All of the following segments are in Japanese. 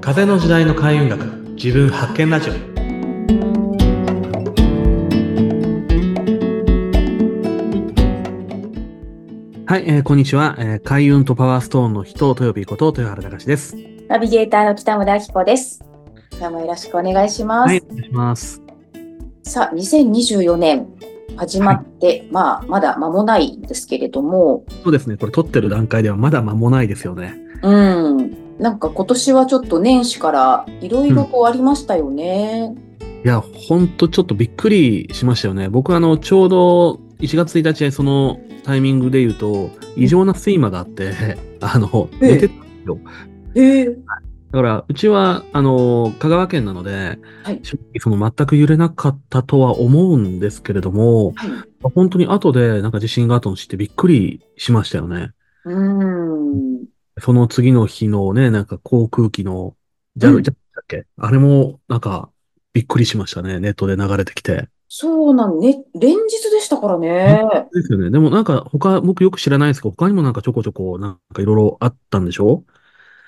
風の時代の開運学自分発見ラジオはい、えーこんにちは、えー開運とパワーストーンの人豊ビこと豊原隆ですナビゲーターの北村明子です。今日もよろしくお願いします。はいお願いしますさあ、2024年始まって、まあ、まだ間もないんですけれども、そうですね。これ撮ってる段階ではまだ間もないですよね。うん、なんか今年はちょっと年始からいろいろこうありましたよね。いやほんとちょっとびっくりしましたよね。僕あのちょうど1月1日そのタイミングで言うと異常な睡魔があって あのええ。寝てたんですよ。へえ。だから、うちは、あの、香川県なので、はい正直その全く揺れなかったとは思うんですけれども、はい。本当に後でなんか地震があったの知ってびっくりしましたよね。うん。その次の日のね、なんか航空機の、ジャうんルジャルだっけ？あれも、なんか、びっくりしましたね。ネットで流れてきて。そうなんね、連日でしたからね。ですよね。でもなんか他、僕よく知らないですけど、他にもなんかちょこちょこ、なんかいろいろあったんでしょ？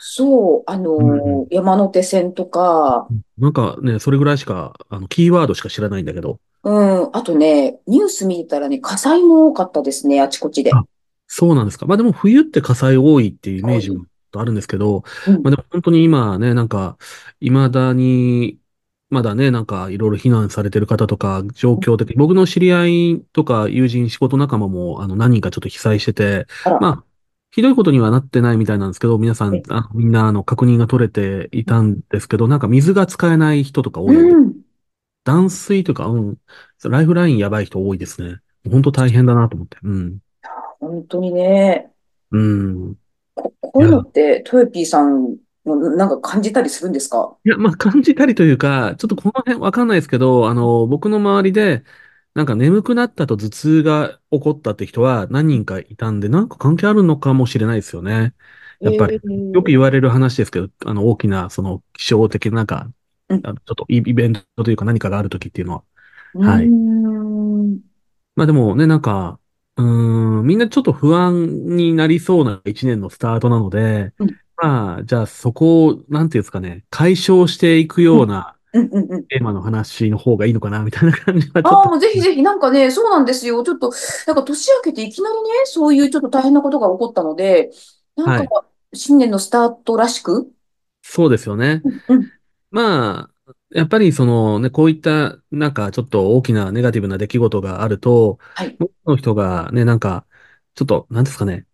そう、あのうん山手線とか、なんかね、それぐらいしか、あの、キーワードしか知らないんだけど。うん、あとね、ニュース見てたらね、火災も多かったですね、あちこちで。あそうなんですか。まあでも冬って火災多いっていうイメージもあるんですけど、うんまあでも本当に今ね、なんか、未だに、まだね、なんかいろいろ避難されてる方とか、状況的、僕の知り合いとか友人、仕事仲間も、あの、何人かちょっと被災してて、あらまあ、ひどいことにはなってないみたいなんですけど、皆さんえ、あみんな、あの、確認が取れていたんですけど、なんか水が使えない人とか多い。うん。断水とか、うん、ライフラインやばい人多いですね。本当大変だなと思って。うん。本当にね、うん。ここういうのって、トヨピーさんのなんか感じたりするんですか？いや、まあ、感じたりというか、ちょっとこの辺わかんないですけど、あの、僕の周りで、なんか眠くなったと頭痛が起こったって人は何人かいたんで、なんか関係あるのかもしれないですよね。やっぱりえーよく言われる話ですけど、あの、大きな、その、気象的な、なんか、ちょっとイイベントというか何かがあるときっていうのは。はい。まあでもね、なんか、うーん、みんなちょっと不安になりそうな一年のスタートなので、うんまあ、じゃあそこを、なんていうんですかね、解消していくような、うんうんうん。テーマの話の方がいいのかな、みたいな感じはああ。もうぜひぜひ、なんかね、そうなんですよ。ちょっと、なんか年明けていきなりね、そういうちょっと大変なことが起こったので、なんか、新年のスタートらしく、そうですよね。うんまあ、やっぱりそのね、こういったなんかちょっと大きなネガティブな出来事があると、はい多くの人がね、なんか、ちょっと、なんですかね、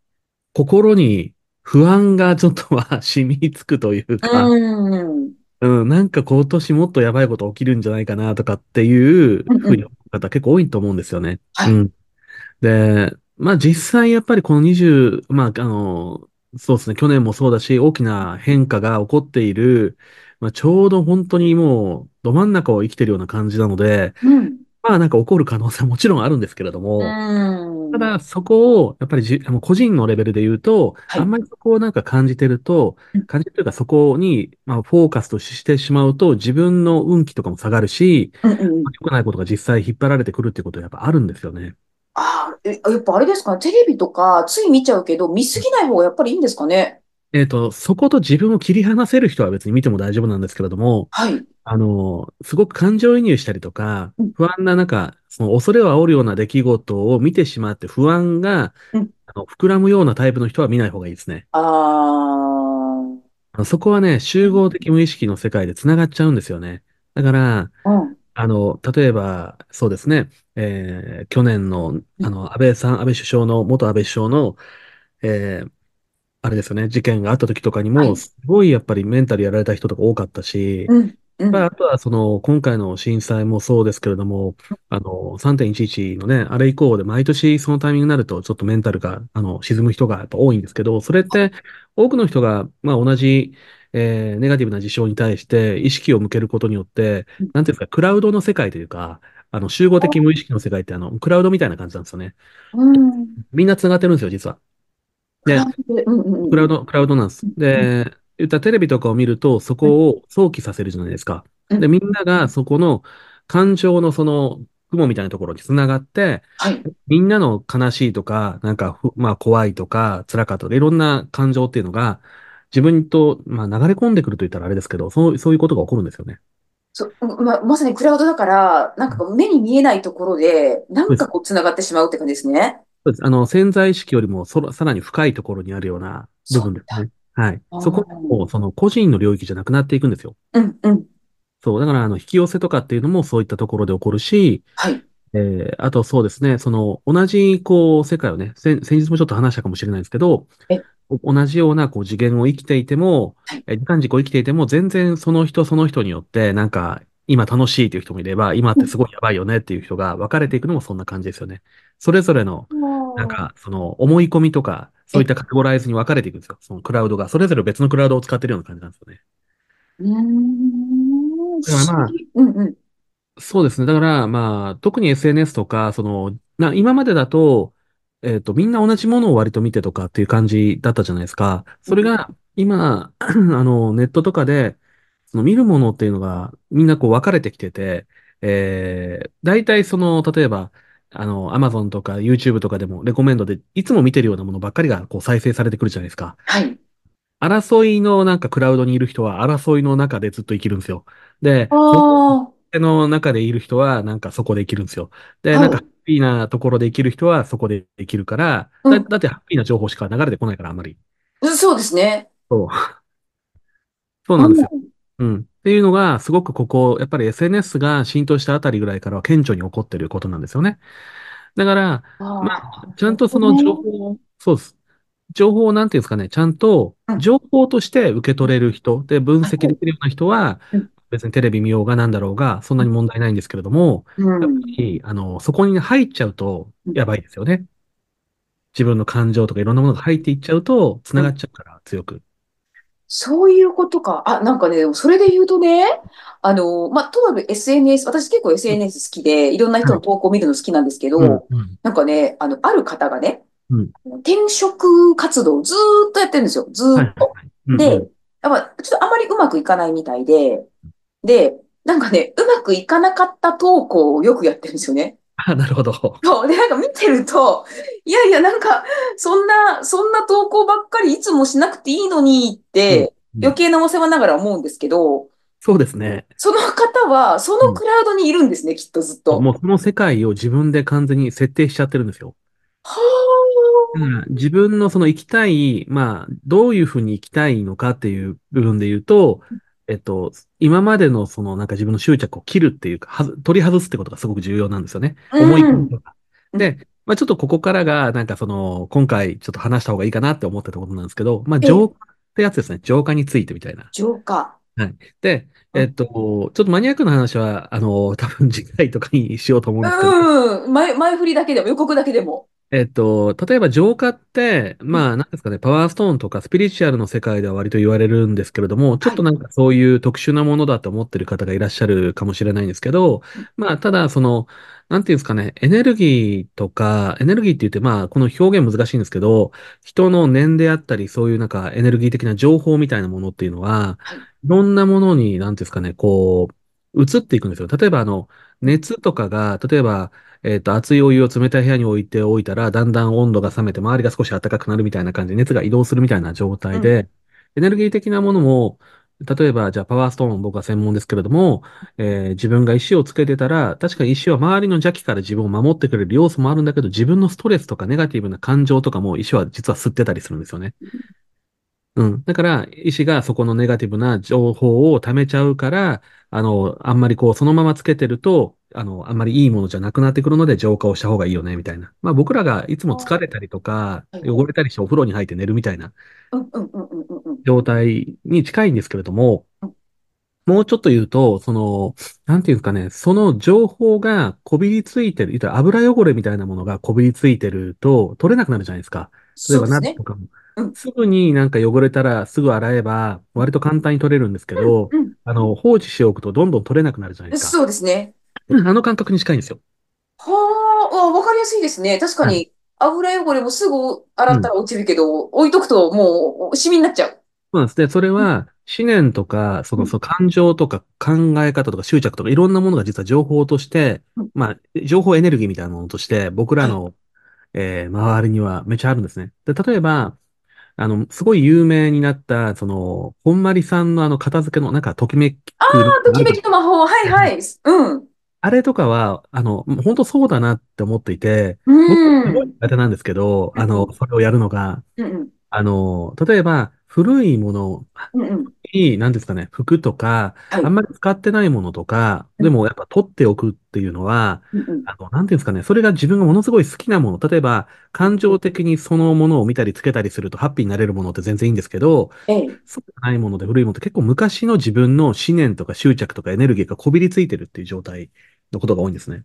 心に不安がちょっとは 染みつくというか、うん。うん、なんか今年もっとやばいこと起きるんじゃないかなとかっていうふうに思う方結構多いと思うんですよね。はいうん。で、まあ実際やっぱりこの20、まああの、そうですね、去年もそうだし、大きな変化が起こっている、まあちょうど本当にもうど真ん中を生きてるような感じなので、うん。まあなんか起こる可能性はもちろんあるんですけれども、うん。ただ、そこを、やっぱりじ、あの個人のレベルで言うと、はいあんまりそこをなんか感じてるとうん、感じてるというか、そこに、まあ、フォーカスとしてしまうと、自分の運気とかも下がるし、うんうん。良くないことが実際引っ張られてくるっていうことはやっぱあるんですよね。ああ、えやっぱあれですか？ね、テレビとかつい見ちゃうけど、見すぎない方がやっぱりいいんですかね？えっと、そこと自分を切り離せる人は別に見ても大丈夫なんですけれども、はい。あの、すごく感情移入したりとかうん、不安な中、その恐れを煽るような出来事を見てしまって不安が、うんあの膨らむようなタイプの人は見ない方がいいですね。ああ、そこはね、集合的無意識の世界で繋がっちゃうんですよね。だから、うん。あの、例えば、そうですね、えー去年の、あの、安倍さん、安倍首相の、元安倍首相の、えーあれですよね、事件があった時とかにも、はいすごいやっぱりメンタルやられた人とか多かったし、うん。うん。まあ、あとはその、今回の震災もそうですけれども、あの、3.11のね、あれ以降で毎年そのタイミングになるとちょっとメンタルが、あの、沈む人がやっぱ多いんですけど、それって多くの人が、まあ同じ、えーネガティブな事象に対して意識を向けることによってうん、なんていうんですか、クラウドの世界というか、あの、集合的無意識の世界ってあの、クラウドみたいな感じなんですよね。うん。みんな繋がってるんですよ、実は。で。クラウド、クラウドなんです。で、言ったらテレビとかを見ると、そこを想起させるじゃないですか。うんで、みんながそこの感情のその、雲みたいなところに繋がって、はい。みんなの悲しいとか、なんかふ、まあ怖いとか、辛かったとか、いろんな感情っていうのが、自分と、まあ流れ込んでくると言ったらあれですけど、そう、そういうことが起こるんですよね。そ、ま、まさにクラウドだから、なんか目に見えないところで、なんかこう繋がってしまうって感じですね。そうです。あの、潜在意識よりもそら、さらに深いところにあるような部。分ですね。はい。あそこも、ーその個人の領域じゃなくなっていくんですよ。うん、うん。そう。だから、あの、引き寄せとかっていうのもそういったところで起こるし、はい。えー、あとそうですね、その、同じ、こう、世界をね、先、先日もちょっと話したかもしれないですけど、同じような、こう、次元を生きていても、はい。え、時間軸を生きていても、全然その人その人によって、なんか、今楽しいという人もいれば、今っうん。てすごいやばいよねっていう人が分かれていくのもそんな感じですよね。それぞれの、なんもか、その、思い込みとか、そういったカテゴライズに分かれていくんですよ。そのクラウドが。それぞれ別のクラウドを使ってるような感じなんですよね。うーん、だからまあ。うんうん。そうですね。だから、まあ、特に SNS とか、その、な、今までだと、えっと、みんな同じものを割と見てとかっていう感じだったじゃないですか。うん。それが、今、あの、ネットとかで、その見るものっていうのが、みんなこう分かれてきてて、えー、大体その、例えば、あの、Amazon とか YouTube とかでも、レコメンドで、いつも見てるようなものばっかりが、こう再生されてくるじゃないですか。はい。争いのなんかクラウドにいる人は、争いの中でずっと生きるんですよ。で、あほあ、の中でいる人は、なんかそこで生きるんですよ。で、なんかハッはい。ピーなところで生きる人はそこで生きるから、だ、うん。だってハッピーな情報しか流れてこないから、あんまり。うんそうですね。そう。そううなんですよ。ん。うん。っていうのが、すごくここ、やっぱり SNS が浸透したあたりぐらいからは顕著に起こってることなんですよね。だから、まあ、ちゃん。とその情報を、そうです。情報をなんていうんですかね、ちゃんとうん。情報として受け取れる人で分。析できるような人は、うん。別にテレビ見ようがなんだろうが、そんなに問題ないんですけれども、うやっぱん。り、あの、そこに入っちゃうとうん。やばいですよね。自分の感情とかいろんなものが入っていっちゃうと、繋うんがっちゃうから、強く。そういうことか。あ、なんかね、それで言うとね、あの、まあ、とある SNS、私結構うん SNS 好きで、いろんな人はい。の投稿を見るの好きなんですけうん、ど、うん、なんかね、あの、ある方がね、うん。転職活動をずーっとやってるんですよ。ずーっと。で、ん。やっぱ、ちょっとあまりうまくいかないみたいで、で、なんかね、うまくいかなかった投稿をよくやってるんですよね。あ、なるほど。そう。で、なんか見てると、いやいや、なんか、そんな、そんな投稿ばっかりいつもしなくていいのにっうん、て、うん。余計なお世話ながら思うんですけど、そうですね。その方は、そうん。のクラウドにいるんですね、きっとずっと。もうその世界を自分で完全に設定しちゃってるんですよ。はだから自分のその行きたい、まあ、どういうふうに行きたいのかっていう部分で言うと、えっと、今までのそのなんか自分の執着を切るっていうか、はず、取り外すってことがすごく重要なんですよね。あ。思い込うん。みとか。うん。で、まあちょっとここからが、なんかその、今回ちょっと話した方がいいかなって思ってたことなんですけど、まあええ、浄化ってやつですね。浄化についてみたいな。浄化。はい。で、うん。えっと、ちょっとマニアックな話は、あの、多分次回とかにしようと思うんですけど、うん。前、前振りだけでも、予告だけでも。えっと、例えば浄化って、うん。まあ、なんですかね、パワーストーンとかスピリチュアルの世界では割と言われるんですけれども、ちょっはい。となんかそういう特殊なものだと思ってる方がいらっしゃるかもしれないんですけど、まあ、ただ、その、なんていうんですかね、エネルギーとか、エネルギーって言って、まあ、この表現難しいんですけど、人の念であったり、そういうなんかエネルギー的な情報みたいなものっていうのは、はい。いろんなものに、なんていうんですかね、こう、移っていくんですよ。例えば、あの、熱とかが、例えば、えっと、熱いお湯を冷たい部屋に置いておいたら、だんだん温度が冷めて、周りが少し暖かくなるみたいな感じで、熱が移動するみたいな状態うん。で、エネルギー的なものも、例えば、じゃあ、パワーストーン、僕は専門ですけれども、えー自分が石をつけてたら、確かに石は周りの邪気から自分を守ってくれる要素もあるんだけど、自分のストレスとかネガティブな感情とかも石は実は吸ってたりするんですよね。うん。だから、医師がそこのネガティブな情報を貯めちゃうから、あの、あんまりこう、そのままつけてると、あの、あんまりいいものじゃなくなってくるので、浄化をした方がいいよね、みたいな。まあ僕らがいつも疲れたりとか。汚れたりしてお風呂に入って寝るみたいな。状態に近いんですけれども、うんもうちょっと言うと、その、なんていうんですかね、その情報がこびりついてる、油汚れみたいなものがこびりついてると取れなくなるじゃないですか。例えばそうですね。鍋とかも。うん。すぐになんか汚れたらすぐ洗えば割と簡単に取れるんですけど、うん。あの、放置しておくとどんどん取れなくなるじゃないでうん。すか。そうですね。うんあの感覚に近いんですよ。はあ、あわかりやすいですね。確かはい。に、油汚れもすぐ洗うん。ったら落ちるけど、置いとくともうシミになっちゃう。そうなんです。で、それは思念とか、その、うんその感情とか考え方とか執着とかいろんなものが実は情報としてうん、まあ、情報エネルギーみたいなものとして僕らはい。の、えー周りにはめちゃあるんですね。で、例えば、あの、すごい有名になった、その、こんまりさんのあの、片付けの、なんか、ときめく、ああ、ときめきの魔法。はいはい。うん。あれとかは、あの、本当そうだなって思っていて、う僕はすごいん。苦手なんですけど、あの、それをやるのが、うんうん。あの、例えば、古いものうんうん。に、何ですかね、服とか、はい。あんまり使ってないものとか、うんでもやっぱ取っておくっていうのは、うんうん。あの、なんていうんですかね、それが自分がものすごい好きなもの、例えば、感情的にそのものを見たりつけたりするとハッピーになれるものって全然いいんですけど、ええ。そうじゃないもので古いものって結構昔の自分の思念とか執着とかエネルギーがこびりついてるっていう状態のことが多いんですね。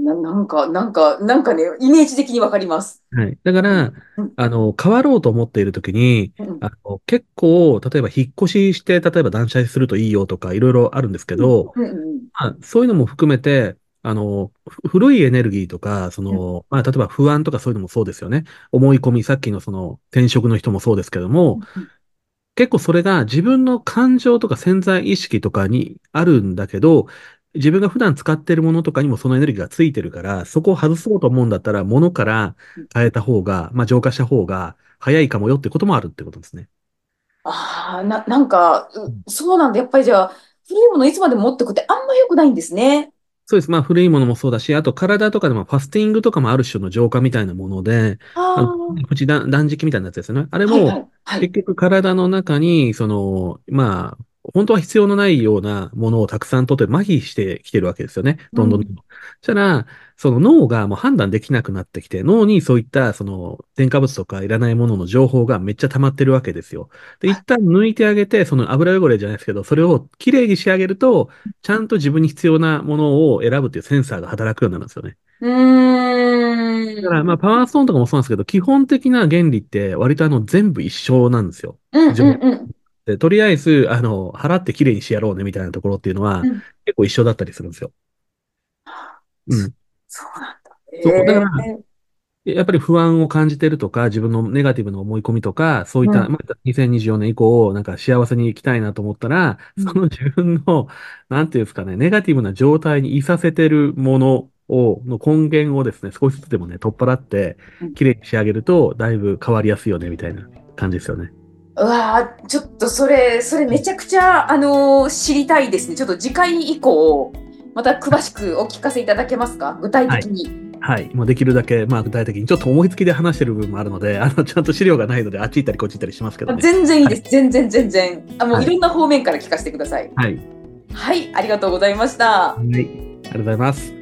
うんな、なんか、なんか、なんかね、イメージ的にわかります。はい。だかうんら、うんあの、変わろうと思っているときに、うんあの、結構、例えば引っ越しして、例えば断捨離するといいよとか、いろいろあるんですけうんど、うんうんまあ、そういうのも含めて、あの、ふ古いエネルギーとか、そうんの、まあ、例えば不安とかそういうのもそうですよね。思い込み、さっきのその転職の人もそうですけども、うん結構それが自分の感情とか潜在意識とかにあるんだけど、自分が普段使ってるものとかにもそのエネルギーがついてるから、そこを外そうと思うんだったら、物から変えた方が、まあ、浄化した方が早いかもよってこともあるってことですね。ああ、な、なんか、うんうそうなんだ。やっぱりじゃあ、古いものいつまでも持ってくってあんま良くないんですね。そうです。まあ、古いものもそうだし、あと体とかでもファスティングとかもある種の浄化みたいなもので、ああの、あ、プチ断断食みたいなやつですよね。あれも。結局体の中に、その、まあ、本当は必要のないようなものをたくさん取って麻痺してきてるわけですよね。どんどんどんどん。うん。そしたら、その脳がもう判断できなくなってきて、脳にそういったその添加物とかいらないものの情報がめっちゃ溜まってるわけですよ。で、一旦抜いてあげて、その油汚れじゃないですけど、それをきれいに仕上げると、ちゃんと自分に必要なものを選ぶっていうセンサーが働くようになるんですよね。うだから、まあ。パワーストーンとかもそうなんですけど、基本的な原理って割とあの全部一緒なんですよ。うんうんうん。で、とりあえず、あの、払ってきれいにしてやろうねみたいなところっていうのはうん結構一緒だったりするんですよ。うそん。そうなんだ。そう。だから、ええやっぱり不安を感じてるとか、自分のネガティブな思い込みとか、そういった、うん、まあ、2024年以降、なんか幸せに生きたいなと思ったら、うん。その自分の、なんていうんですかね、ネガティブな状態にいさせてるものを、の根源をですね、少しずつでもね、取っ払って、うん綺麗に仕上げると、だいぶ変わりやすいよね、みたいな感じですよね。うわー、ちょっとそれ、それめちゃくちゃ、あのー知りたいですね。ちょっと次回以降、また詳しくお聞かせいただけますか？具体はい。的に。はい。もうできるだけ、まあ具体的に、ちょっと思いつきで話してる部分もあるので、あの、ちゃんと資料がないので、あっち行ったりこっち行ったりしますけどあね。全然いいはい。です。全然全然。あ、もうはい。いろんな方面から聞かせてください。はい。はい、ありがとうございました。はい。ありがとうございます。